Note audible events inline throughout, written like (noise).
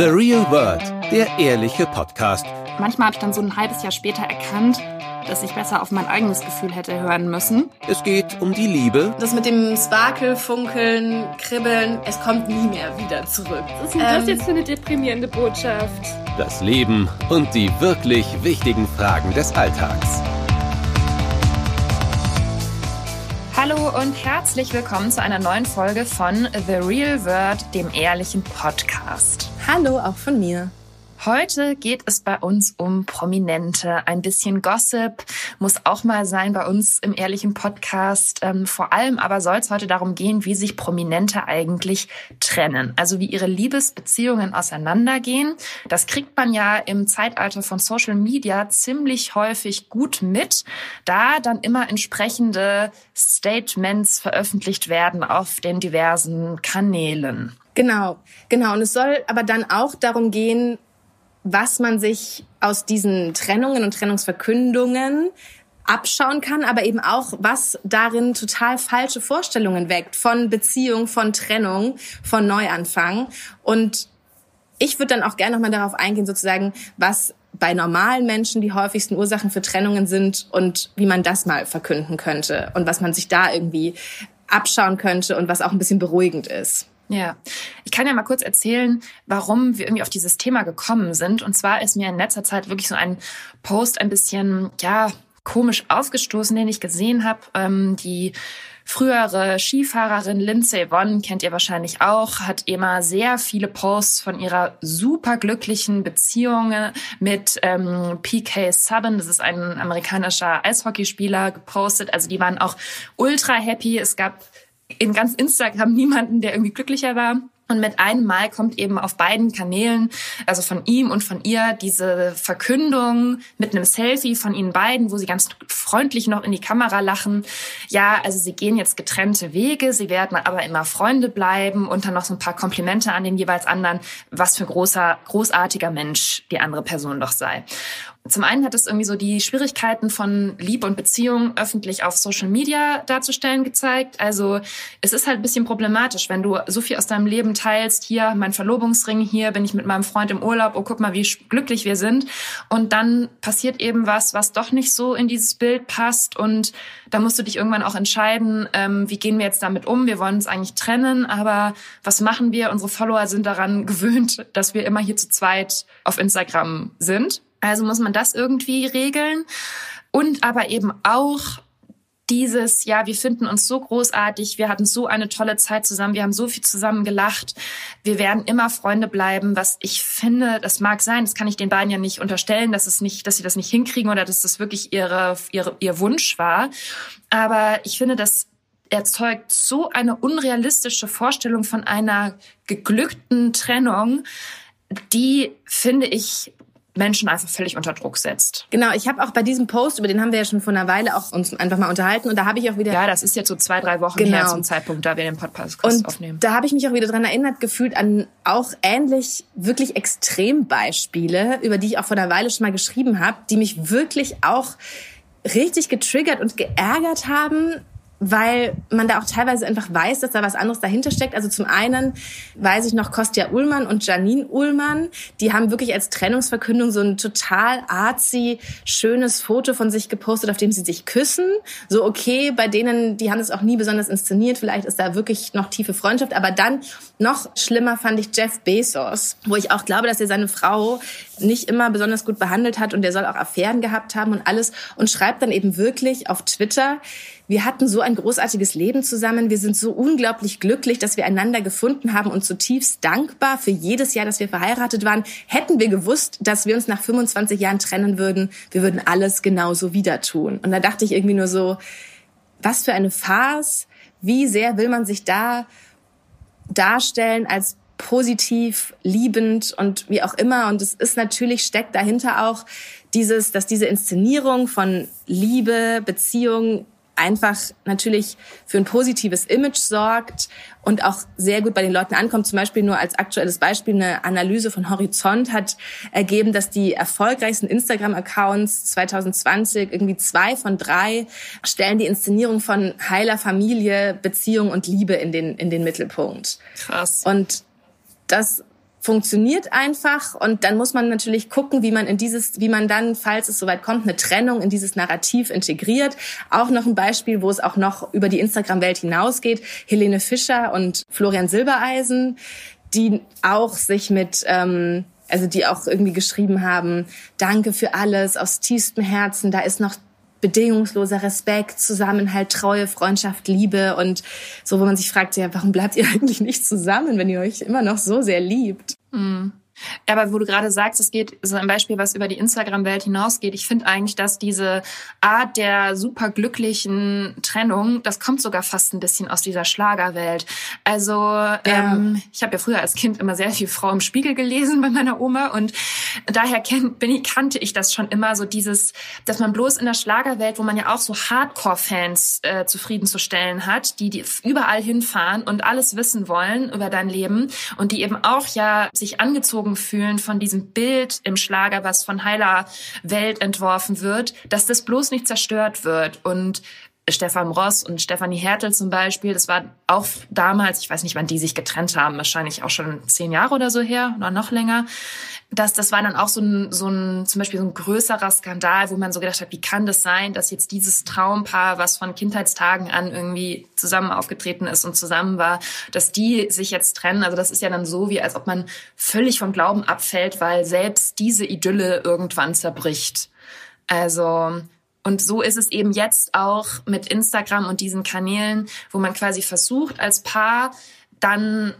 The Real World, der ehrliche Podcast. Manchmal habe ich dann so ein halbes Jahr später erkannt, dass ich besser auf mein eigenes Gefühl hätte hören müssen. Es geht um die Liebe. Das mit dem Sparkel, Funkeln, Kribbeln, es kommt nie mehr wieder zurück. Was ist denn das jetzt für eine deprimierende Botschaft? Das Leben und die wirklich wichtigen Fragen des Alltags. Hallo und herzlich willkommen zu einer neuen Folge von The Real World, dem ehrlichen Podcast. Hallo, auch von mir. Heute geht es bei uns um Prominente. Ein bisschen Gossip muss auch mal sein bei uns im ehrlichen Podcast. Ähm, vor allem aber soll es heute darum gehen, wie sich Prominente eigentlich trennen. Also wie ihre Liebesbeziehungen auseinandergehen. Das kriegt man ja im Zeitalter von Social Media ziemlich häufig gut mit, da dann immer entsprechende Statements veröffentlicht werden auf den diversen Kanälen. Genau, genau. Und es soll aber dann auch darum gehen, was man sich aus diesen Trennungen und Trennungsverkündungen abschauen kann, aber eben auch, was darin total falsche Vorstellungen weckt von Beziehung, von Trennung, von Neuanfang. Und ich würde dann auch gerne nochmal darauf eingehen, sozusagen, was bei normalen Menschen die häufigsten Ursachen für Trennungen sind und wie man das mal verkünden könnte und was man sich da irgendwie abschauen könnte und was auch ein bisschen beruhigend ist. Ja, ich kann ja mal kurz erzählen, warum wir irgendwie auf dieses Thema gekommen sind. Und zwar ist mir in letzter Zeit wirklich so ein Post ein bisschen, ja, komisch aufgestoßen, den ich gesehen habe. Ähm, die frühere Skifahrerin Lindsay Vonn kennt ihr wahrscheinlich auch, hat immer sehr viele Posts von ihrer superglücklichen Beziehung mit ähm, PK Subban, das ist ein amerikanischer Eishockeyspieler, gepostet. Also die waren auch ultra happy. Es gab in ganz Instagram niemanden, der irgendwie glücklicher war. Und mit einem Mal kommt eben auf beiden Kanälen, also von ihm und von ihr, diese Verkündung mit einem Selfie von ihnen beiden, wo sie ganz freundlich noch in die Kamera lachen. Ja, also sie gehen jetzt getrennte Wege, sie werden aber immer Freunde bleiben und dann noch so ein paar Komplimente an den jeweils anderen, was für großer, großartiger Mensch die andere Person doch sei. Zum einen hat es irgendwie so die Schwierigkeiten von Liebe und Beziehung öffentlich auf Social Media darzustellen gezeigt. Also es ist halt ein bisschen problematisch, wenn du so viel aus deinem Leben teilst. Hier mein Verlobungsring, hier bin ich mit meinem Freund im Urlaub. Oh, guck mal, wie glücklich wir sind. Und dann passiert eben was, was doch nicht so in dieses Bild passt. Und da musst du dich irgendwann auch entscheiden, ähm, wie gehen wir jetzt damit um? Wir wollen uns eigentlich trennen, aber was machen wir? Unsere Follower sind daran (laughs) gewöhnt, dass wir immer hier zu zweit auf Instagram sind. Also muss man das irgendwie regeln. Und aber eben auch dieses, ja, wir finden uns so großartig, wir hatten so eine tolle Zeit zusammen, wir haben so viel zusammen gelacht, wir werden immer Freunde bleiben, was ich finde, das mag sein, das kann ich den beiden ja nicht unterstellen, dass es nicht, dass sie das nicht hinkriegen oder dass das wirklich ihre, ihre, ihr Wunsch war. Aber ich finde, das erzeugt so eine unrealistische Vorstellung von einer geglückten Trennung, die finde ich Menschen einfach völlig unter Druck setzt. Genau, ich habe auch bei diesem Post, über den haben wir ja schon vor einer Weile auch uns einfach mal unterhalten und da habe ich auch wieder... Ja, das ist jetzt so zwei, drei Wochen genau. her zum Zeitpunkt, da wir den Podcast und aufnehmen. da habe ich mich auch wieder dran erinnert gefühlt an auch ähnlich wirklich Extrembeispiele, über die ich auch vor einer Weile schon mal geschrieben habe, die mich wirklich auch richtig getriggert und geärgert haben, weil man da auch teilweise einfach weiß, dass da was anderes dahinter steckt. Also zum einen weiß ich noch Kostja Ullmann und Janine Ullmann, die haben wirklich als Trennungsverkündung so ein total artsy, schönes Foto von sich gepostet, auf dem sie sich küssen. So okay, bei denen, die haben es auch nie besonders inszeniert, vielleicht ist da wirklich noch tiefe Freundschaft, aber dann noch schlimmer fand ich Jeff Bezos, wo ich auch glaube, dass er seine Frau nicht immer besonders gut behandelt hat und der soll auch Affären gehabt haben und alles und schreibt dann eben wirklich auf Twitter, wir hatten so ein großartiges Leben zusammen. Wir sind so unglaublich glücklich, dass wir einander gefunden haben und zutiefst dankbar für jedes Jahr, dass wir verheiratet waren. Hätten wir gewusst, dass wir uns nach 25 Jahren trennen würden, wir würden alles genauso wieder tun. Und da dachte ich irgendwie nur so, was für eine Farce. Wie sehr will man sich da darstellen als positiv, liebend und wie auch immer. Und es ist natürlich, steckt dahinter auch dieses, dass diese Inszenierung von Liebe, Beziehung einfach natürlich für ein positives Image sorgt und auch sehr gut bei den Leuten ankommt. Zum Beispiel nur als aktuelles Beispiel eine Analyse von Horizont hat ergeben, dass die erfolgreichsten Instagram-Accounts 2020 irgendwie zwei von drei stellen die Inszenierung von heiler Familie, Beziehung und Liebe in den, in den Mittelpunkt. Krass. Und das funktioniert einfach und dann muss man natürlich gucken, wie man in dieses, wie man dann, falls es soweit kommt, eine Trennung in dieses Narrativ integriert. Auch noch ein Beispiel, wo es auch noch über die Instagram-Welt hinausgeht. Helene Fischer und Florian Silbereisen, die auch sich mit ähm, also die auch irgendwie geschrieben haben, danke für alles aus tiefstem Herzen, da ist noch bedingungsloser Respekt, Zusammenhalt, Treue, Freundschaft, Liebe und so, wo man sich fragt, ja, warum bleibt ihr (laughs) eigentlich nicht zusammen, wenn ihr euch immer noch so sehr liebt? Mhm. Aber wo du gerade sagst, es geht so ein Beispiel, was über die Instagram-Welt hinausgeht. Ich finde eigentlich, dass diese Art der superglücklichen Trennung, das kommt sogar fast ein bisschen aus dieser Schlagerwelt. Also ja. ähm, ich habe ja früher als Kind immer sehr viel Frau im Spiegel gelesen bei meiner Oma und daher kenn, bin ich, kannte ich das schon immer so dieses, dass man bloß in der Schlagerwelt, wo man ja auch so Hardcore-Fans äh, zufriedenzustellen hat, die, die überall hinfahren und alles wissen wollen über dein Leben und die eben auch ja sich angezogen angezogen fühlen von diesem Bild im Schlager, was von heiler Welt entworfen wird, dass das bloß nicht zerstört wird. Und Stefan Ross und Stefanie Hertel zum Beispiel, das war auch damals, ich weiß nicht, wann die sich getrennt haben, wahrscheinlich auch schon zehn Jahre oder so her oder noch länger. Das, das war dann auch so ein, so ein, zum Beispiel so ein größerer Skandal, wo man so gedacht hat, wie kann das sein, dass jetzt dieses Traumpaar, was von Kindheitstagen an irgendwie zusammen aufgetreten ist und zusammen war, dass die sich jetzt trennen. Also das ist ja dann so, wie als ob man völlig vom Glauben abfällt, weil selbst diese Idylle irgendwann zerbricht. Also und so ist es eben jetzt auch mit Instagram und diesen Kanälen, wo man quasi versucht, als Paar dann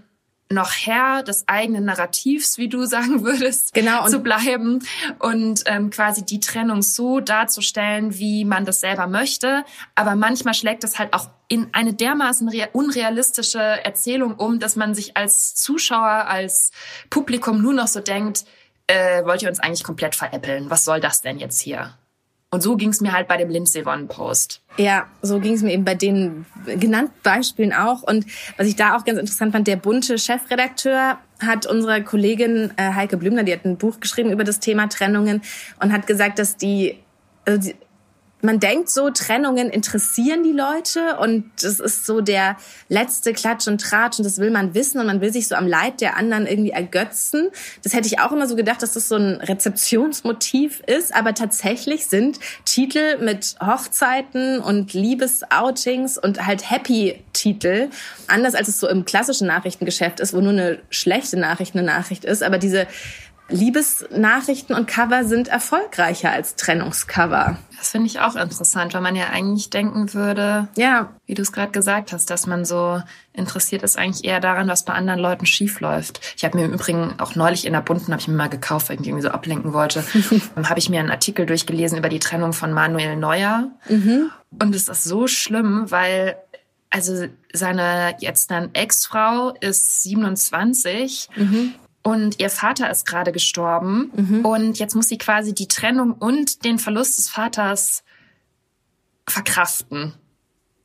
noch Herr des eigenen Narrativs, wie du (laughs) sagen würdest, genau, zu bleiben und ähm, quasi die Trennung so darzustellen, wie man das selber möchte. Aber manchmal schlägt es halt auch in eine dermaßen unrealistische Erzählung um, dass man sich als Zuschauer, als Publikum nur noch so denkt, äh, wollt ihr uns eigentlich komplett veräppeln? Was soll das denn jetzt hier? Und so ging es mir halt bei dem Lindsay Vonn Post. Ja, so ging es mir eben bei den genannten Beispielen auch. Und was ich da auch ganz interessant fand, der bunte Chefredakteur hat unsere Kollegin äh, Heike Blümler, die hat ein Buch geschrieben über das Thema Trennungen und hat gesagt, dass die, also die man denkt so, Trennungen interessieren die Leute und das ist so der letzte Klatsch und Tratsch und das will man wissen und man will sich so am Leid der anderen irgendwie ergötzen. Das hätte ich auch immer so gedacht, dass das so ein Rezeptionsmotiv ist, aber tatsächlich sind Titel mit Hochzeiten und Liebesoutings und halt Happy-Titel, anders als es so im klassischen Nachrichtengeschäft ist, wo nur eine schlechte Nachricht eine Nachricht ist, aber diese Liebesnachrichten und Cover sind erfolgreicher als Trennungscover. Das finde ich auch interessant, weil man ja eigentlich denken würde, ja, wie du es gerade gesagt hast, dass man so interessiert ist eigentlich eher daran, was bei anderen Leuten schief läuft. Ich habe mir im Übrigen auch neulich in der Bunten, habe ich mir mal gekauft, weil ich irgendwie so ablenken wollte, (laughs) habe ich mir einen Artikel durchgelesen über die Trennung von Manuel Neuer. Mhm. Und es ist so schlimm, weil also seine jetzt dann Ex-Frau ist 27 mhm. Und ihr Vater ist gerade gestorben. Mhm. Und jetzt muss sie quasi die Trennung und den Verlust des Vaters verkraften.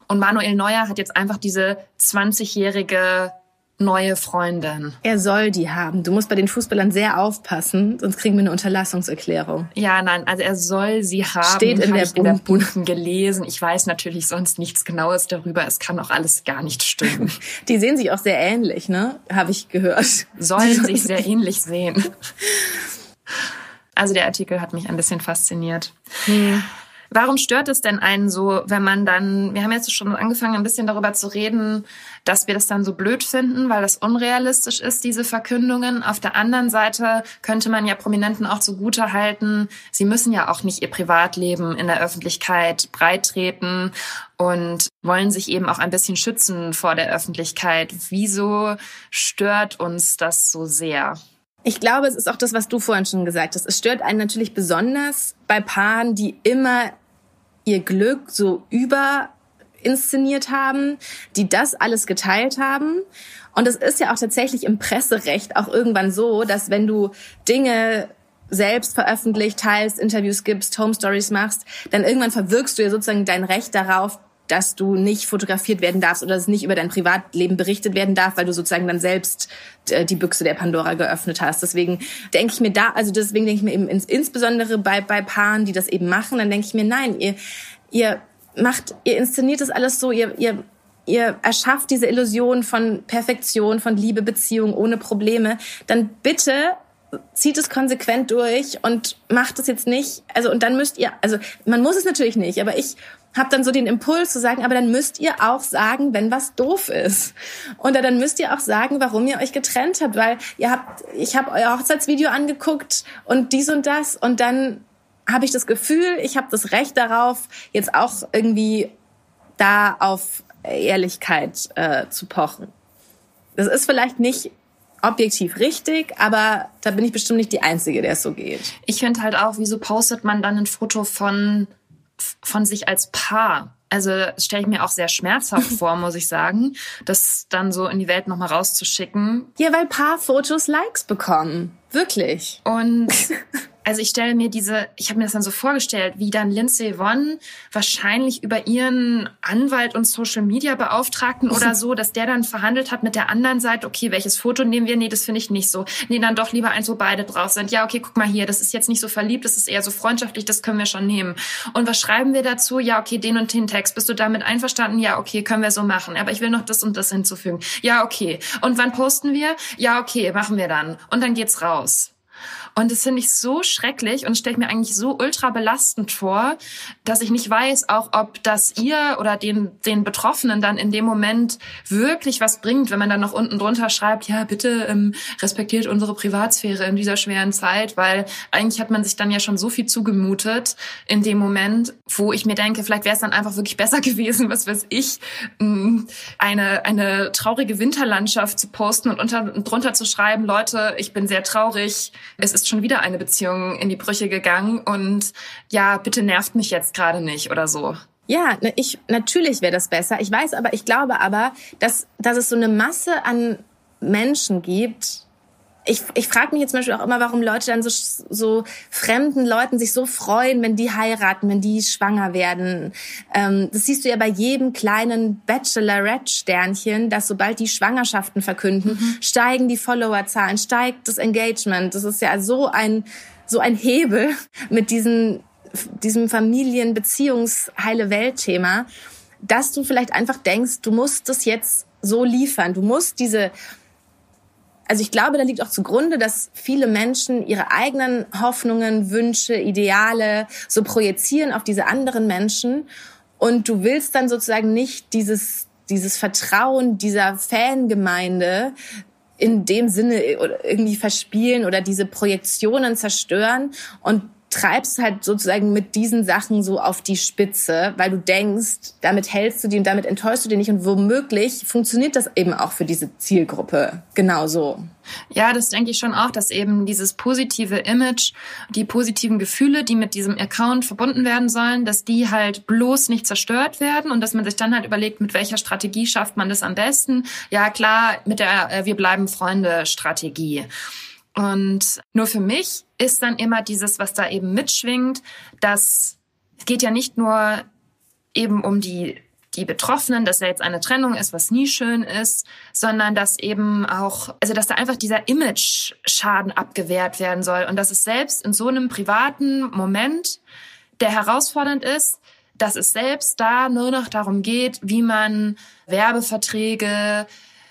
Und Manuel Neuer hat jetzt einfach diese 20-jährige neue Freundin. Er soll die haben. Du musst bei den Fußballern sehr aufpassen, sonst kriegen wir eine Unterlassungserklärung. Ja, nein, also er soll sie haben. Steht in der, in der Bunten gelesen. Ich weiß natürlich sonst nichts Genaues darüber. Es kann auch alles gar nicht stimmen. (laughs) Die sehen sich auch sehr ähnlich, ne? Habe ich gehört. Sollen sich sehr ähnlich sehen. Also der Artikel hat mich ein bisschen fasziniert. Hm. Warum stört es denn einen so, wenn man dann, wir haben jetzt schon angefangen, ein bisschen darüber zu reden, dass wir das dann so blöd finden, weil das unrealistisch ist, diese Verkündungen. Auf der anderen Seite könnte man ja Prominenten auch zugute halten, sie müssen ja auch nicht ihr Privatleben in der Öffentlichkeit breittreten und wollen sich eben auch ein bisschen schützen vor der Öffentlichkeit. Wieso stört uns das so sehr? Ich glaube, es ist auch das, was du vorhin schon gesagt hast. Es stört einen natürlich besonders bei Paaren, die immer ihr Glück so über inszeniert haben, die das alles geteilt haben. Und es ist ja auch tatsächlich im Presserecht auch irgendwann so, dass wenn du Dinge selbst veröffentlicht, teilst, Interviews gibst, Home Stories machst, dann irgendwann verwirkst du ja sozusagen dein Recht darauf, dass du nicht fotografiert werden darfst oder dass nicht über dein Privatleben berichtet werden darf, weil du sozusagen dann selbst äh, die Büchse der Pandora geöffnet hast. Deswegen denke ich mir da, also deswegen denke ich mir eben ins, insbesondere bei, bei Paaren, die das eben machen, dann denke ich mir, nein, ihr, ihr macht, ihr inszeniert das alles so, ihr, ihr ihr erschafft diese Illusion von Perfektion, von Liebe, Beziehung ohne Probleme, dann bitte zieht es konsequent durch und macht es jetzt nicht. Also und dann müsst ihr, also man muss es natürlich nicht, aber ich habe dann so den Impuls zu sagen, aber dann müsst ihr auch sagen, wenn was doof ist. Und dann müsst ihr auch sagen, warum ihr euch getrennt habt, weil ihr habt, ich habe euer Hochzeitsvideo angeguckt und dies und das und dann habe ich das Gefühl, ich habe das Recht darauf, jetzt auch irgendwie da auf Ehrlichkeit äh, zu pochen. Das ist vielleicht nicht objektiv richtig, aber da bin ich bestimmt nicht die Einzige, der es so geht. Ich finde halt auch, wieso postet man dann ein Foto von, von sich als Paar? Also stelle ich mir auch sehr schmerzhaft (laughs) vor, muss ich sagen, das dann so in die Welt nochmal rauszuschicken. Ja, weil Paarfotos Likes bekommen. Wirklich. Und (laughs) also ich stelle mir diese, ich habe mir das dann so vorgestellt, wie dann Lindsay Vonn wahrscheinlich über ihren Anwalt und Social Media Beauftragten oder (laughs) so, dass der dann verhandelt hat mit der anderen Seite, okay, welches Foto nehmen wir? Nee, das finde ich nicht so. Nee, dann doch lieber eins, wo beide drauf sind. Ja, okay, guck mal hier, das ist jetzt nicht so verliebt, das ist eher so freundschaftlich, das können wir schon nehmen. Und was schreiben wir dazu? Ja, okay, den und den Text. Bist du damit einverstanden? Ja, okay, können wir so machen. Aber ich will noch das und das hinzufügen. Ja, okay. Und wann posten wir? Ja, okay, machen wir dann. Und dann geht's raus. Und das finde ich so schrecklich und stelle mir eigentlich so ultra belastend vor, dass ich nicht weiß, auch ob das ihr oder den, den Betroffenen dann in dem Moment wirklich was bringt, wenn man dann noch unten drunter schreibt, ja, bitte ähm, respektiert unsere Privatsphäre in dieser schweren Zeit, weil eigentlich hat man sich dann ja schon so viel zugemutet in dem Moment, wo ich mir denke, vielleicht wäre es dann einfach wirklich besser (laughs) gewesen, was weiß ich, ähm, eine, eine traurige Winterlandschaft zu posten und unter, drunter zu schreiben, Leute, ich bin sehr traurig, es ist schon wieder eine Beziehung in die Brüche gegangen und ja, bitte nervt mich jetzt gerade nicht oder so. Ja, ich natürlich wäre das besser. Ich weiß aber, ich glaube aber, dass dass es so eine Masse an Menschen gibt, ich, ich frage mich jetzt zum Beispiel auch immer, warum Leute dann so, so fremden Leuten sich so freuen, wenn die heiraten, wenn die schwanger werden. Ähm, das siehst du ja bei jedem kleinen Bachelorette-Sternchen, dass sobald die Schwangerschaften verkünden, mhm. steigen die Followerzahlen, steigt das Engagement. Das ist ja so ein, so ein Hebel mit diesen, diesem Familien-Beziehungs-Heile-Welt-Thema, dass du vielleicht einfach denkst, du musst das jetzt so liefern. Du musst diese also ich glaube, da liegt auch zugrunde, dass viele Menschen ihre eigenen Hoffnungen, Wünsche, Ideale so projizieren auf diese anderen Menschen. Und du willst dann sozusagen nicht dieses, dieses Vertrauen dieser Fangemeinde in dem Sinne irgendwie verspielen oder diese Projektionen zerstören. Und treibst halt sozusagen mit diesen Sachen so auf die Spitze, weil du denkst, damit hältst du die und damit enttäuschst du die nicht und womöglich funktioniert das eben auch für diese Zielgruppe genauso. Ja, das denke ich schon auch, dass eben dieses positive Image, die positiven Gefühle, die mit diesem Account verbunden werden sollen, dass die halt bloß nicht zerstört werden und dass man sich dann halt überlegt, mit welcher Strategie schafft man das am besten. Ja, klar, mit der äh, Wir bleiben Freunde Strategie. Und nur für mich ist dann immer dieses, was da eben mitschwingt, dass es geht ja nicht nur eben um die die Betroffenen, dass ja jetzt eine Trennung ist, was nie schön ist, sondern dass eben auch, also dass da einfach dieser Image-Schaden abgewehrt werden soll. Und dass es selbst in so einem privaten Moment, der herausfordernd ist, dass es selbst da nur noch darum geht, wie man Werbeverträge,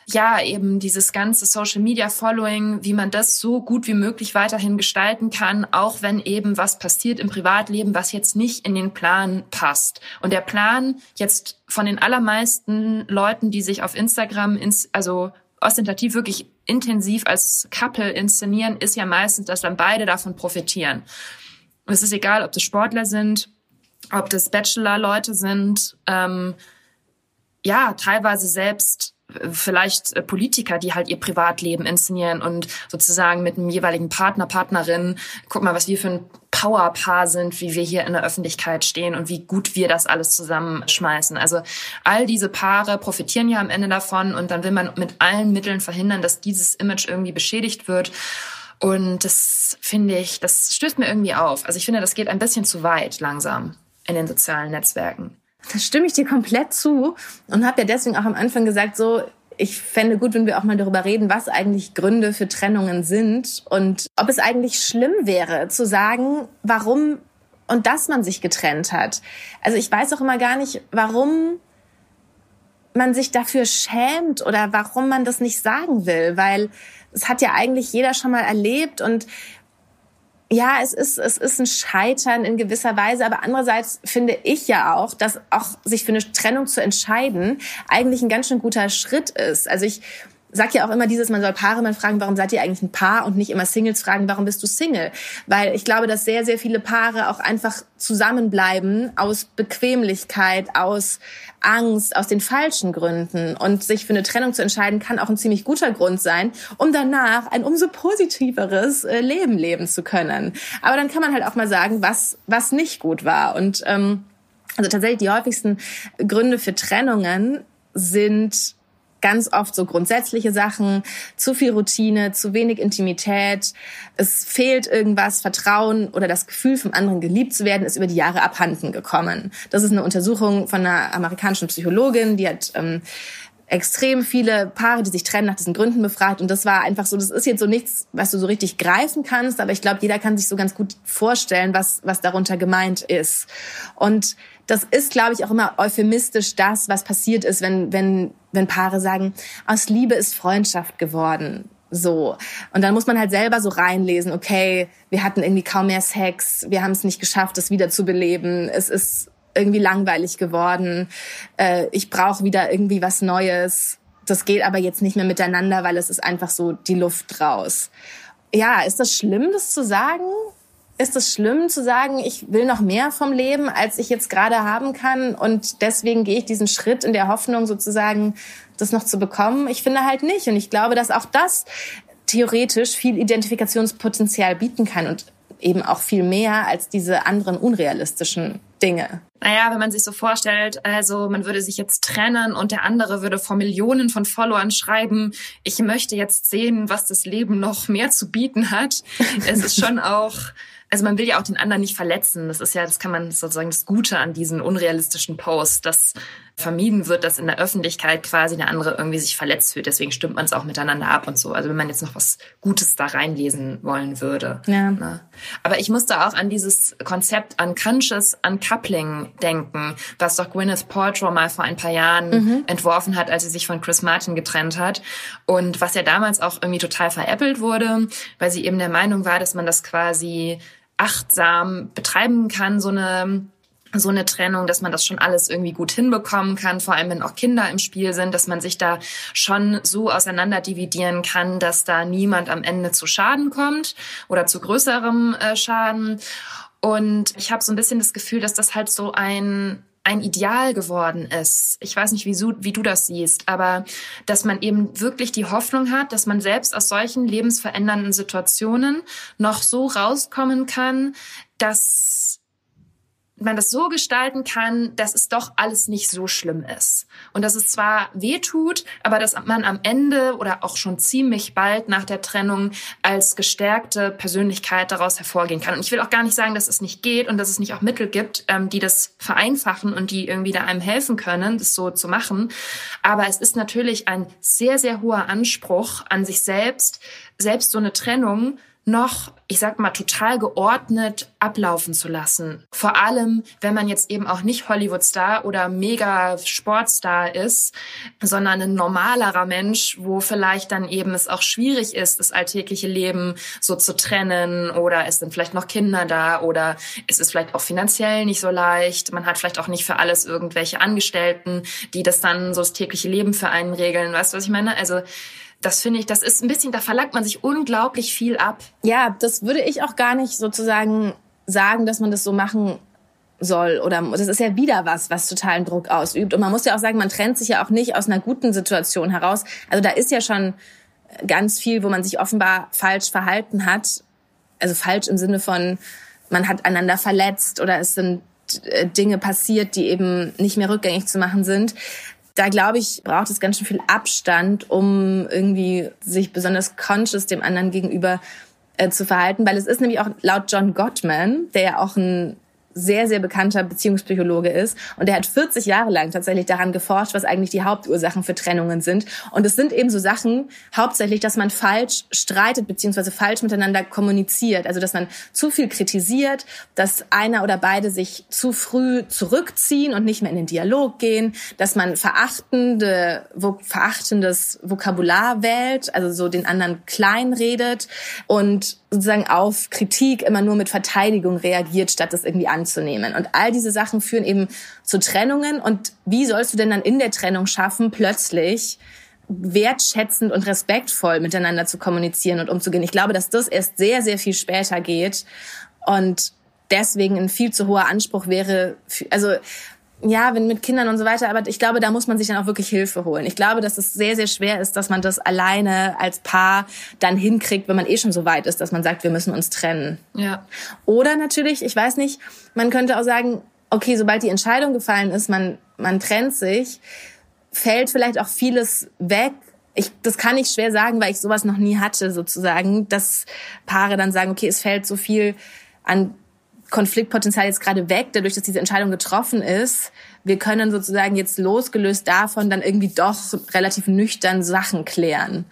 ja, eben dieses ganze Social Media Following, wie man das so gut wie möglich weiterhin gestalten kann, auch wenn eben was passiert im Privatleben, was jetzt nicht in den Plan passt. Und der Plan jetzt von den allermeisten Leuten, die sich auf Instagram, ins, also ostentativ wirklich intensiv als Couple inszenieren, ist ja meistens, dass dann beide davon profitieren. Und es ist egal, ob das Sportler sind, ob das Bachelor-Leute sind, ähm, ja, teilweise selbst vielleicht äh, Politiker, die halt ihr Privatleben inszenieren und sozusagen mit einem jeweiligen Partner, Partnerin, guck mal, was wir für ein Powerpaar sind, wie wir hier in der Öffentlichkeit stehen und wie gut wir das alles zusammenschmeißen. Also all diese Paare profitieren ja am Ende davon und dann will man mit allen Mitteln verhindern, dass dieses Image irgendwie beschädigt wird. Und das finde ich, das stößt mir irgendwie auf. Also ich finde, das geht ein bisschen zu weit langsam in den sozialen Netzwerken. Da stimme ich dir komplett zu und habe ja deswegen auch am Anfang gesagt, so ich fände gut, wenn wir auch mal darüber reden, was eigentlich Gründe für Trennungen sind und ob es eigentlich schlimm wäre zu sagen, warum und dass man sich getrennt hat. Also ich weiß auch immer gar nicht, warum man sich dafür schämt oder warum man das nicht sagen will, weil es hat ja eigentlich jeder schon mal erlebt und ja, es ist, es ist ein Scheitern in gewisser Weise, aber andererseits finde ich ja auch, dass auch sich für eine Trennung zu entscheiden eigentlich ein ganz schön guter Schritt ist. Also ich sag ja auch immer dieses, man soll Paare mal fragen, warum seid ihr eigentlich ein Paar und nicht immer Singles fragen, warum bist du Single? Weil ich glaube, dass sehr, sehr viele Paare auch einfach zusammenbleiben aus Bequemlichkeit, aus Angst, aus den falschen Gründen. Und sich für eine Trennung zu entscheiden, kann auch ein ziemlich guter Grund sein, um danach ein umso positiveres äh, Leben leben zu können. Aber dann kann man halt auch mal sagen, was, was nicht gut war. Und ähm, also tatsächlich die häufigsten Gründe für Trennungen sind ganz oft so grundsätzliche Sachen, zu viel Routine, zu wenig Intimität, es fehlt irgendwas, Vertrauen oder das Gefühl, vom anderen geliebt zu werden, ist über die Jahre abhanden gekommen. Das ist eine Untersuchung von einer amerikanischen Psychologin, die hat ähm, extrem viele Paare, die sich trennen, nach diesen Gründen befragt. Und das war einfach so, das ist jetzt so nichts, was du so richtig greifen kannst, aber ich glaube, jeder kann sich so ganz gut vorstellen, was, was darunter gemeint ist. Und das ist, glaube ich, auch immer euphemistisch das, was passiert ist, wenn, wenn, wenn Paare sagen, aus Liebe ist Freundschaft geworden. So. Und dann muss man halt selber so reinlesen, okay, wir hatten irgendwie kaum mehr Sex, wir haben es nicht geschafft, es wieder zu beleben, es ist irgendwie langweilig geworden, äh, ich brauche wieder irgendwie was Neues. Das geht aber jetzt nicht mehr miteinander, weil es ist einfach so die Luft raus. Ja, ist das schlimm, das zu sagen? Ist es schlimm zu sagen, ich will noch mehr vom Leben, als ich jetzt gerade haben kann und deswegen gehe ich diesen Schritt in der Hoffnung sozusagen, das noch zu bekommen? Ich finde halt nicht und ich glaube, dass auch das theoretisch viel Identifikationspotenzial bieten kann und eben auch viel mehr als diese anderen unrealistischen Dinge. Naja, wenn man sich so vorstellt, also man würde sich jetzt trennen und der andere würde vor Millionen von Followern schreiben, ich möchte jetzt sehen, was das Leben noch mehr zu bieten hat. Es ist schon (laughs) auch also man will ja auch den anderen nicht verletzen. Das ist ja, das kann man sozusagen das Gute an diesen unrealistischen Posts, dass vermieden wird, dass in der Öffentlichkeit quasi der andere irgendwie sich verletzt fühlt. Deswegen stimmt man es auch miteinander ab und so. Also wenn man jetzt noch was Gutes da reinlesen wollen würde. Ja. Ne? Aber ich musste auch an dieses Konzept Unconscious Uncoupling denken, was doch Gwyneth Paltrow mal vor ein paar Jahren mhm. entworfen hat, als sie sich von Chris Martin getrennt hat. Und was ja damals auch irgendwie total veräppelt wurde, weil sie eben der Meinung war, dass man das quasi achtsam betreiben kann, so eine so eine Trennung, dass man das schon alles irgendwie gut hinbekommen kann, vor allem wenn auch Kinder im Spiel sind, dass man sich da schon so auseinander dividieren kann, dass da niemand am Ende zu Schaden kommt oder zu größerem äh, Schaden. Und ich habe so ein bisschen das Gefühl, dass das halt so ein ein Ideal geworden ist. Ich weiß nicht, wie du, wie du das siehst, aber dass man eben wirklich die Hoffnung hat, dass man selbst aus solchen lebensverändernden Situationen noch so rauskommen kann, dass man das so gestalten kann, dass es doch alles nicht so schlimm ist. Und dass es zwar weh tut, aber dass man am Ende oder auch schon ziemlich bald nach der Trennung als gestärkte Persönlichkeit daraus hervorgehen kann. Und ich will auch gar nicht sagen, dass es nicht geht und dass es nicht auch Mittel gibt, ähm, die das vereinfachen und die irgendwie da einem helfen können, das so zu machen. Aber es ist natürlich ein sehr, sehr hoher Anspruch an sich selbst, selbst so eine Trennung noch, ich sag mal, total geordnet ablaufen zu lassen. Vor allem, wenn man jetzt eben auch nicht Hollywood-Star oder mega Sportstar ist, sondern ein normalerer Mensch, wo vielleicht dann eben es auch schwierig ist, das alltägliche Leben so zu trennen oder es sind vielleicht noch Kinder da oder es ist vielleicht auch finanziell nicht so leicht. Man hat vielleicht auch nicht für alles irgendwelche Angestellten, die das dann so das tägliche Leben für einen regeln. Weißt du, was ich meine? Also, das finde ich, das ist ein bisschen, da verlangt man sich unglaublich viel ab. Ja, das würde ich auch gar nicht sozusagen sagen, dass man das so machen soll oder das ist ja wieder was, was totalen Druck ausübt. Und man muss ja auch sagen, man trennt sich ja auch nicht aus einer guten Situation heraus. Also da ist ja schon ganz viel, wo man sich offenbar falsch verhalten hat. Also falsch im Sinne von, man hat einander verletzt oder es sind äh, Dinge passiert, die eben nicht mehr rückgängig zu machen sind da glaube ich, braucht es ganz schön viel Abstand, um irgendwie sich besonders conscious dem anderen gegenüber äh, zu verhalten, weil es ist nämlich auch laut John Gottman, der ja auch ein sehr, sehr bekannter Beziehungspsychologe ist. Und der hat 40 Jahre lang tatsächlich daran geforscht, was eigentlich die Hauptursachen für Trennungen sind. Und es sind eben so Sachen, hauptsächlich, dass man falsch streitet, beziehungsweise falsch miteinander kommuniziert. Also, dass man zu viel kritisiert, dass einer oder beide sich zu früh zurückziehen und nicht mehr in den Dialog gehen, dass man verachtende, wo, verachtendes Vokabular wählt, also so den anderen klein redet und sozusagen auf Kritik immer nur mit Verteidigung reagiert, statt das irgendwie anzunehmen. Und all diese Sachen führen eben zu Trennungen. Und wie sollst du denn dann in der Trennung schaffen, plötzlich wertschätzend und respektvoll miteinander zu kommunizieren und umzugehen? Ich glaube, dass das erst sehr, sehr viel später geht. Und deswegen ein viel zu hoher Anspruch wäre, also ja, wenn mit Kindern und so weiter, aber ich glaube, da muss man sich dann auch wirklich Hilfe holen. Ich glaube, dass es sehr, sehr schwer ist, dass man das alleine als Paar dann hinkriegt, wenn man eh schon so weit ist, dass man sagt, wir müssen uns trennen. Ja. Oder natürlich, ich weiß nicht, man könnte auch sagen, okay, sobald die Entscheidung gefallen ist, man, man trennt sich, fällt vielleicht auch vieles weg, ich, das kann ich schwer sagen, weil ich sowas noch nie hatte, sozusagen, dass Paare dann sagen, okay, es fällt so viel an Konfliktpotenzial jetzt gerade weg, dadurch, dass diese Entscheidung getroffen ist. Wir können sozusagen jetzt losgelöst davon dann irgendwie doch relativ nüchtern Sachen klären.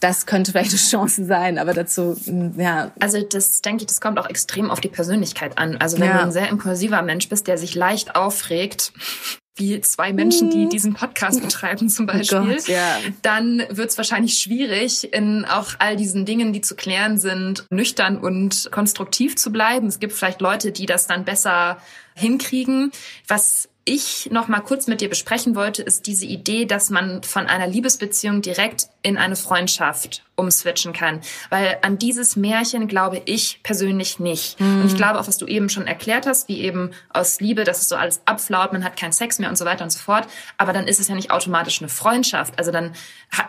Das könnte vielleicht eine Chance sein, aber dazu, mm, ja. Also das denke ich, das kommt auch extrem auf die Persönlichkeit an. Also wenn ja. du ein sehr impulsiver Mensch bist, der sich leicht aufregt, wie zwei Menschen, die mhm. diesen Podcast betreiben zum Beispiel, oh Gott, ja. dann wird es wahrscheinlich schwierig, in auch all diesen Dingen, die zu klären sind, nüchtern und konstruktiv zu bleiben. Es gibt vielleicht Leute, die das dann besser hinkriegen. Was ich noch mal kurz mit dir besprechen wollte, ist diese Idee, dass man von einer Liebesbeziehung direkt in eine Freundschaft umswitchen kann. Weil an dieses Märchen glaube ich persönlich nicht. Mhm. Und ich glaube auch, was du eben schon erklärt hast, wie eben aus Liebe, dass es so alles abflaut, man hat keinen Sex mehr und so weiter und so fort. Aber dann ist es ja nicht automatisch eine Freundschaft. Also dann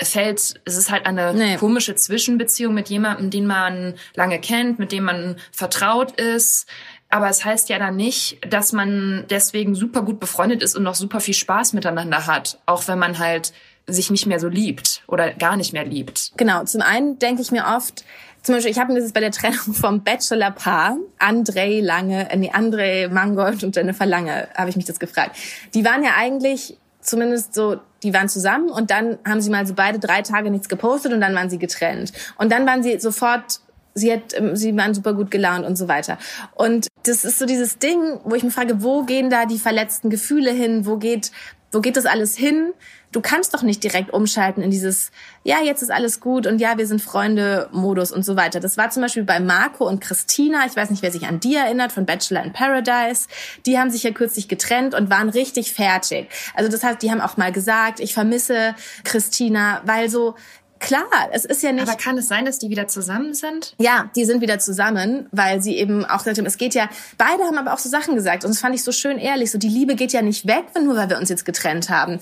fällt, es ist halt eine nee. komische Zwischenbeziehung mit jemandem, den man lange kennt, mit dem man vertraut ist aber es heißt ja dann nicht, dass man deswegen super gut befreundet ist und noch super viel Spaß miteinander hat, auch wenn man halt sich nicht mehr so liebt oder gar nicht mehr liebt. Genau. Zum einen denke ich mir oft, zum Beispiel, ich habe mir das bei der Trennung vom Bachelor-Paar, André Lange, äh, nee, André Mangold und Jennifer Lange, habe ich mich das gefragt. Die waren ja eigentlich zumindest so, die waren zusammen und dann haben sie mal so beide drei Tage nichts gepostet und dann waren sie getrennt. Und dann waren sie sofort sie hat, ähm, sie waren super gut gelaunt und so weiter. Und das ist so dieses Ding, wo ich mich frage, wo gehen da die verletzten Gefühle hin? Wo geht, wo geht das alles hin? Du kannst doch nicht direkt umschalten in dieses, ja, jetzt ist alles gut und ja, wir sind Freunde Modus und so weiter. Das war zum Beispiel bei Marco und Christina. Ich weiß nicht, wer sich an die erinnert von Bachelor in Paradise. Die haben sich ja kürzlich getrennt und waren richtig fertig. Also das heißt, die haben auch mal gesagt, ich vermisse Christina, weil so, Klar, es ist ja nicht. Aber kann es sein, dass die wieder zusammen sind? Ja, die sind wieder zusammen, weil sie eben auch gesagt haben, es geht ja, beide haben aber auch so Sachen gesagt und das fand ich so schön ehrlich, so die Liebe geht ja nicht weg, nur weil wir uns jetzt getrennt haben.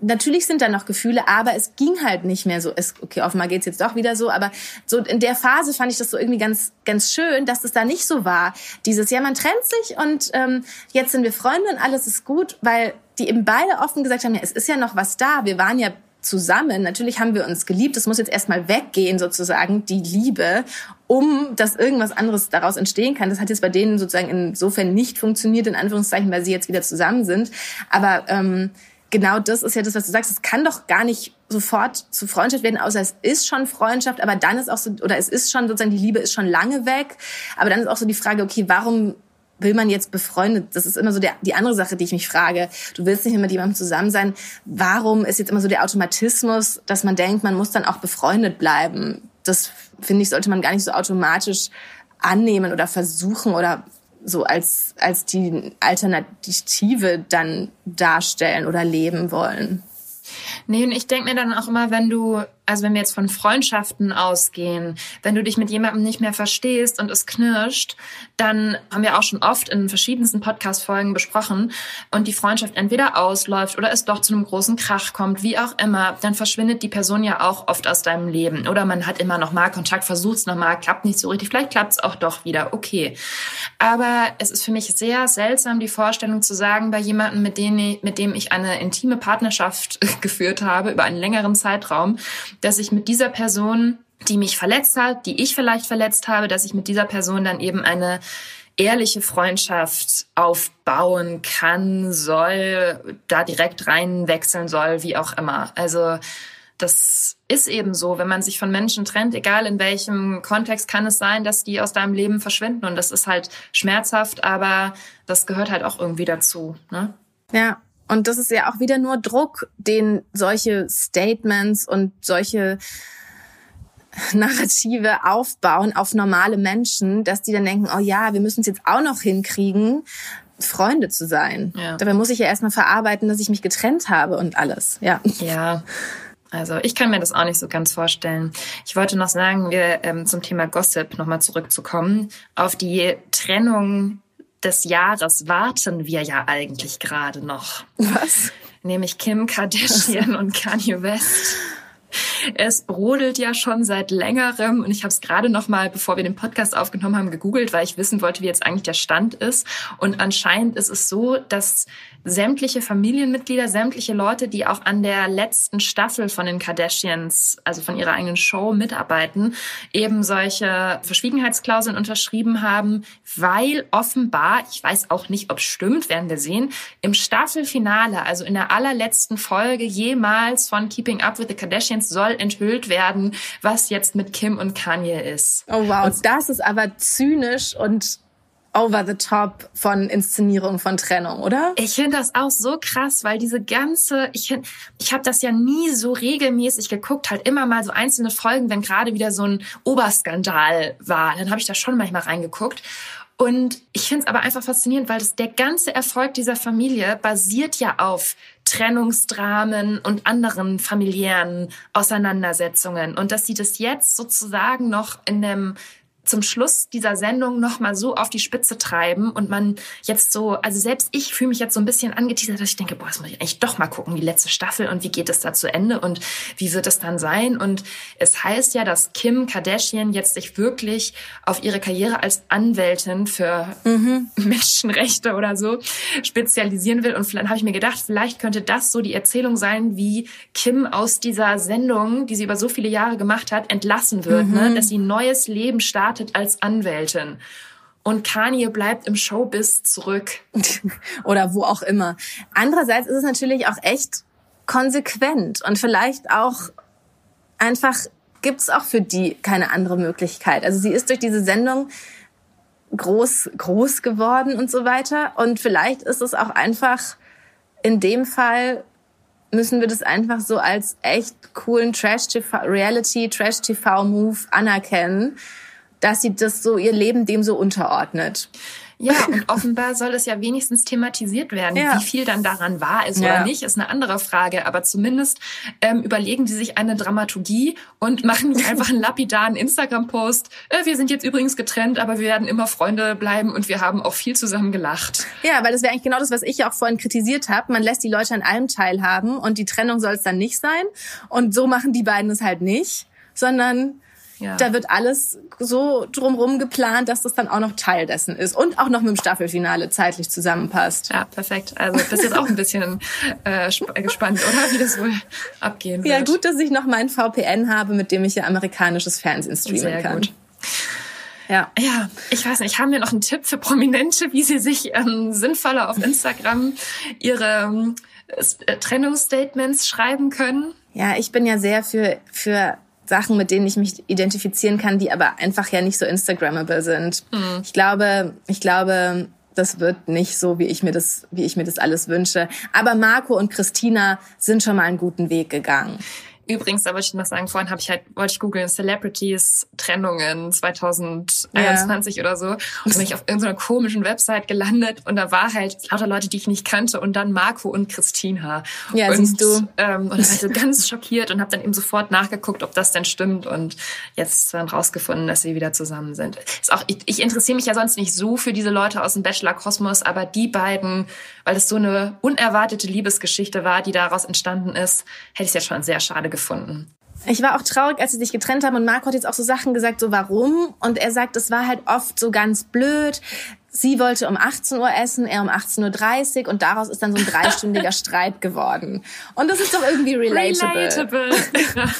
Natürlich sind da noch Gefühle, aber es ging halt nicht mehr so, es, okay, offenbar geht's jetzt doch wieder so, aber so in der Phase fand ich das so irgendwie ganz, ganz schön, dass es da nicht so war. Dieses, ja, man trennt sich und ähm, jetzt sind wir Freunde und alles ist gut, weil die eben beide offen gesagt haben, ja, es ist ja noch was da, wir waren ja zusammen. Natürlich haben wir uns geliebt. Es muss jetzt erstmal weggehen, sozusagen, die Liebe, um dass irgendwas anderes daraus entstehen kann. Das hat jetzt bei denen sozusagen insofern nicht funktioniert, in Anführungszeichen, weil sie jetzt wieder zusammen sind. Aber ähm, genau das ist ja das, was du sagst. Es kann doch gar nicht sofort zu Freundschaft werden, außer es ist schon Freundschaft, aber dann ist auch so, oder es ist schon sozusagen, die Liebe ist schon lange weg. Aber dann ist auch so die Frage, okay, warum will man jetzt befreundet? Das ist immer so der, die andere Sache, die ich mich frage. Du willst nicht mehr mit jemandem zusammen sein. Warum ist jetzt immer so der Automatismus, dass man denkt, man muss dann auch befreundet bleiben? Das finde ich, sollte man gar nicht so automatisch annehmen oder versuchen oder so als, als die Alternative dann darstellen oder leben wollen. Nee, und ich denke mir dann auch immer, wenn du also wenn wir jetzt von Freundschaften ausgehen, wenn du dich mit jemandem nicht mehr verstehst und es knirscht, dann haben wir auch schon oft in verschiedensten Podcast-Folgen besprochen und die Freundschaft entweder ausläuft oder es doch zu einem großen Krach kommt, wie auch immer, dann verschwindet die Person ja auch oft aus deinem Leben. Oder man hat immer noch mal Kontakt, versucht es noch mal, klappt nicht so richtig, vielleicht klappt es auch doch wieder, okay. Aber es ist für mich sehr seltsam, die Vorstellung zu sagen, bei jemandem, mit dem, mit dem ich eine intime Partnerschaft (laughs) geführt habe, über einen längeren Zeitraum, dass ich mit dieser Person, die mich verletzt hat, die ich vielleicht verletzt habe, dass ich mit dieser Person dann eben eine ehrliche Freundschaft aufbauen kann, soll, da direkt reinwechseln soll, wie auch immer. Also das ist eben so, wenn man sich von Menschen trennt, egal in welchem Kontext, kann es sein, dass die aus deinem Leben verschwinden. Und das ist halt schmerzhaft, aber das gehört halt auch irgendwie dazu. Ne? Ja, und das ist ja auch wieder nur Druck, den solche Statements und solche Narrative aufbauen auf normale Menschen, dass die dann denken, oh ja, wir müssen es jetzt auch noch hinkriegen, Freunde zu sein. Ja. Dabei muss ich ja erstmal verarbeiten, dass ich mich getrennt habe und alles. Ja. Ja. Also ich kann mir das auch nicht so ganz vorstellen. Ich wollte noch sagen, wir ähm, zum Thema Gossip nochmal zurückzukommen. Auf die Trennung des Jahres warten wir ja eigentlich gerade noch. Was? Nämlich Kim Kardashian und Kanye West. Es brodelt ja schon seit längerem und ich habe es gerade noch mal, bevor wir den Podcast aufgenommen haben, gegoogelt, weil ich wissen wollte, wie jetzt eigentlich der Stand ist. Und anscheinend ist es so, dass sämtliche Familienmitglieder, sämtliche Leute, die auch an der letzten Staffel von den Kardashians, also von ihrer eigenen Show mitarbeiten, eben solche Verschwiegenheitsklauseln unterschrieben haben, weil offenbar, ich weiß auch nicht, ob stimmt, werden wir sehen, im Staffelfinale, also in der allerletzten Folge jemals von Keeping Up with the Kardashians soll enthüllt werden, was jetzt mit Kim und Kanye ist. Oh wow, und das ist aber zynisch und over the top von Inszenierung von Trennung, oder? Ich finde das auch so krass, weil diese ganze, ich ich habe das ja nie so regelmäßig geguckt, halt immer mal so einzelne Folgen, wenn gerade wieder so ein Oberskandal war, dann habe ich da schon manchmal reingeguckt. Und ich finde es aber einfach faszinierend, weil das, der ganze Erfolg dieser Familie basiert ja auf Trennungsdramen und anderen familiären Auseinandersetzungen. Und dass sie das jetzt sozusagen noch in einem zum Schluss dieser Sendung noch mal so auf die Spitze treiben und man jetzt so, also selbst ich fühle mich jetzt so ein bisschen angeteasert, dass ich denke, boah, das muss ich eigentlich doch mal gucken, die letzte Staffel und wie geht es da zu Ende und wie wird es dann sein? Und es heißt ja, dass Kim Kardashian jetzt sich wirklich auf ihre Karriere als Anwältin für mhm. Menschenrechte oder so spezialisieren will. Und dann habe ich mir gedacht, vielleicht könnte das so die Erzählung sein, wie Kim aus dieser Sendung, die sie über so viele Jahre gemacht hat, entlassen wird, ne? mhm. ne? dass sie ein neues Leben startet startet als Anwältin. Und Kanye bleibt im Showbiz zurück. (laughs) Oder wo auch immer. Andererseits ist es natürlich auch echt konsequent und vielleicht auch einfach gibt es auch für die keine andere Möglichkeit. Also sie ist durch diese Sendung groß, groß geworden und so weiter. Und vielleicht ist es auch einfach in dem Fall müssen wir das einfach so als echt coolen Trash-TV, Reality-Trash-TV-Move anerkennen dass sie das so ihr Leben dem so unterordnet. Ja, und offenbar soll es ja wenigstens thematisiert werden. Ja. Wie viel dann daran wahr ist ja. oder nicht, ist eine andere Frage. Aber zumindest ähm, überlegen die sich eine Dramaturgie und (laughs) machen nicht einfach einen lapidaren Instagram-Post. Äh, wir sind jetzt übrigens getrennt, aber wir werden immer Freunde bleiben und wir haben auch viel zusammen gelacht. Ja, weil das wäre eigentlich genau das, was ich auch vorhin kritisiert habe. Man lässt die Leute an allem teilhaben und die Trennung soll es dann nicht sein. Und so machen die beiden es halt nicht, sondern ja. Da wird alles so drumrum geplant, dass das dann auch noch Teil dessen ist und auch noch mit dem Staffelfinale zeitlich zusammenpasst. Ja, perfekt. Also bist jetzt auch ein bisschen äh, gespannt, oder? Wie das wohl abgehen wird. Ja, gut, dass ich noch mein VPN habe, mit dem ich ja amerikanisches Fernsehen streamen Sehr kann. Gut. Ja. ja, ich weiß nicht, haben wir noch einen Tipp für Prominente, wie sie sich ähm, sinnvoller auf Instagram ihre ähm, äh, Trennungsstatements schreiben können? Ja, ich bin ja sehr für, für Sachen, mit denen ich mich identifizieren kann, die aber einfach ja nicht so Instagrammable sind. Mhm. Ich glaube, ich glaube, das wird nicht so, wie ich mir das, wie ich mir das alles wünsche. Aber Marco und Christina sind schon mal einen guten Weg gegangen. Übrigens, da wollte ich noch sagen, vorhin habe ich halt, wollte ich googeln, Celebrities Trennungen 2021 ja. oder so. Und bin ich auf irgendeiner komischen Website gelandet und da war halt lauter Leute, die ich nicht kannte und dann Marco und Christina. Ja, und, siehst du. Ähm, und dann war ich so ganz schockiert und habe dann eben sofort nachgeguckt, ob das denn stimmt und jetzt dann rausgefunden, dass sie wieder zusammen sind. Ist auch, ich, ich interessiere mich ja sonst nicht so für diese Leute aus dem Bachelor-Kosmos, aber die beiden, weil es so eine unerwartete Liebesgeschichte war, die daraus entstanden ist, hätte ich es ja schon sehr schade gefunden gefunden. Ich war auch traurig, als sie sich getrennt haben und Marco hat jetzt auch so Sachen gesagt, so warum? Und er sagt, es war halt oft so ganz blöd. Sie wollte um 18 Uhr essen, er um 18.30 Uhr und daraus ist dann so ein dreistündiger (laughs) Streit geworden. Und das ist doch irgendwie relatable. Relatable. (laughs)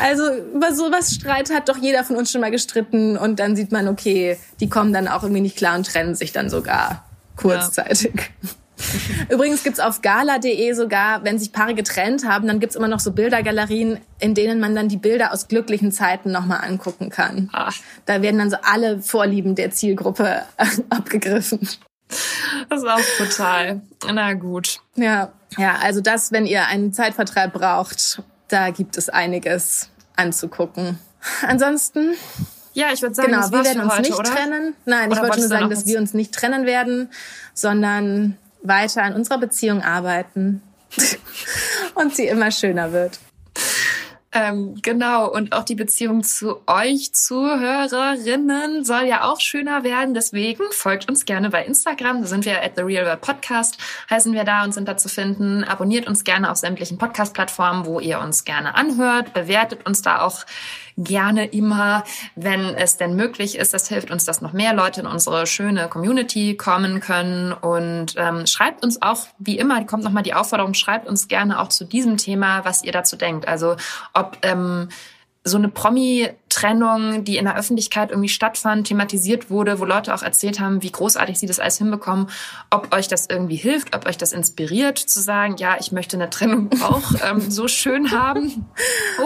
Also über sowas Streit hat doch jeder von uns schon mal gestritten und dann sieht man, okay, die kommen dann auch irgendwie nicht klar und trennen sich dann sogar kurzzeitig. Ja. (laughs) Übrigens gibt's auf gala.de sogar, wenn sich Paare getrennt haben, dann gibt's immer noch so Bildergalerien, in denen man dann die Bilder aus glücklichen Zeiten nochmal angucken kann. Ach. Da werden dann so alle Vorlieben der Zielgruppe abgegriffen. Das ist auch total. Na gut. Ja, ja, also das, wenn ihr einen Zeitvertreib braucht, da gibt es einiges anzugucken. Ansonsten ja, ich würde sagen, genau, wir werden uns heute, nicht oder? trennen. Nein, oder ich wollte nur sagen, dass wir uns nicht trennen werden, sondern weiter an unserer Beziehung arbeiten (laughs) und sie immer schöner wird. Ähm, genau, und auch die Beziehung zu euch Zuhörerinnen soll ja auch schöner werden. Deswegen folgt uns gerne bei Instagram. Da sind wir at The Real World Podcast, heißen wir da und sind da zu finden. Abonniert uns gerne auf sämtlichen Podcast-Plattformen, wo ihr uns gerne anhört. Bewertet uns da auch gerne immer, wenn es denn möglich ist. Das hilft uns, dass noch mehr Leute in unsere schöne Community kommen können. Und ähm, schreibt uns auch, wie immer, kommt nochmal die Aufforderung, schreibt uns gerne auch zu diesem Thema, was ihr dazu denkt. Also ob ähm, so eine Promi-Trennung, die in der Öffentlichkeit irgendwie stattfand, thematisiert wurde, wo Leute auch erzählt haben, wie großartig sie das alles hinbekommen, ob euch das irgendwie hilft, ob euch das inspiriert, zu sagen, ja, ich möchte eine Trennung auch (laughs) ähm, so schön haben,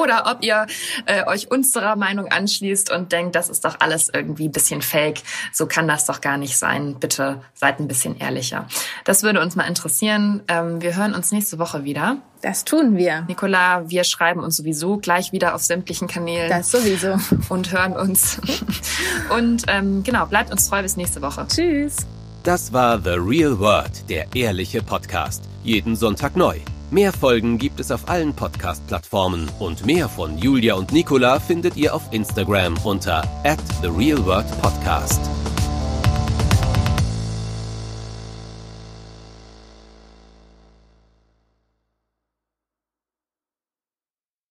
oder ob ihr äh, euch unserer Meinung anschließt und denkt, das ist doch alles irgendwie ein bisschen fake, so kann das doch gar nicht sein. Bitte seid ein bisschen ehrlicher. Das würde uns mal interessieren. Ähm, wir hören uns nächste Woche wieder. Das tun wir. Nicola, wir schreiben uns sowieso gleich wieder auf sämtlichen Kanälen. Das sowieso. (laughs) Und hören uns. Und ähm, genau, bleibt uns treu bis nächste Woche. Tschüss. Das war The Real World, der ehrliche Podcast. Jeden Sonntag neu. Mehr Folgen gibt es auf allen Podcast-Plattformen und mehr von Julia und Nicola findet ihr auf Instagram unter at The Real World Podcast.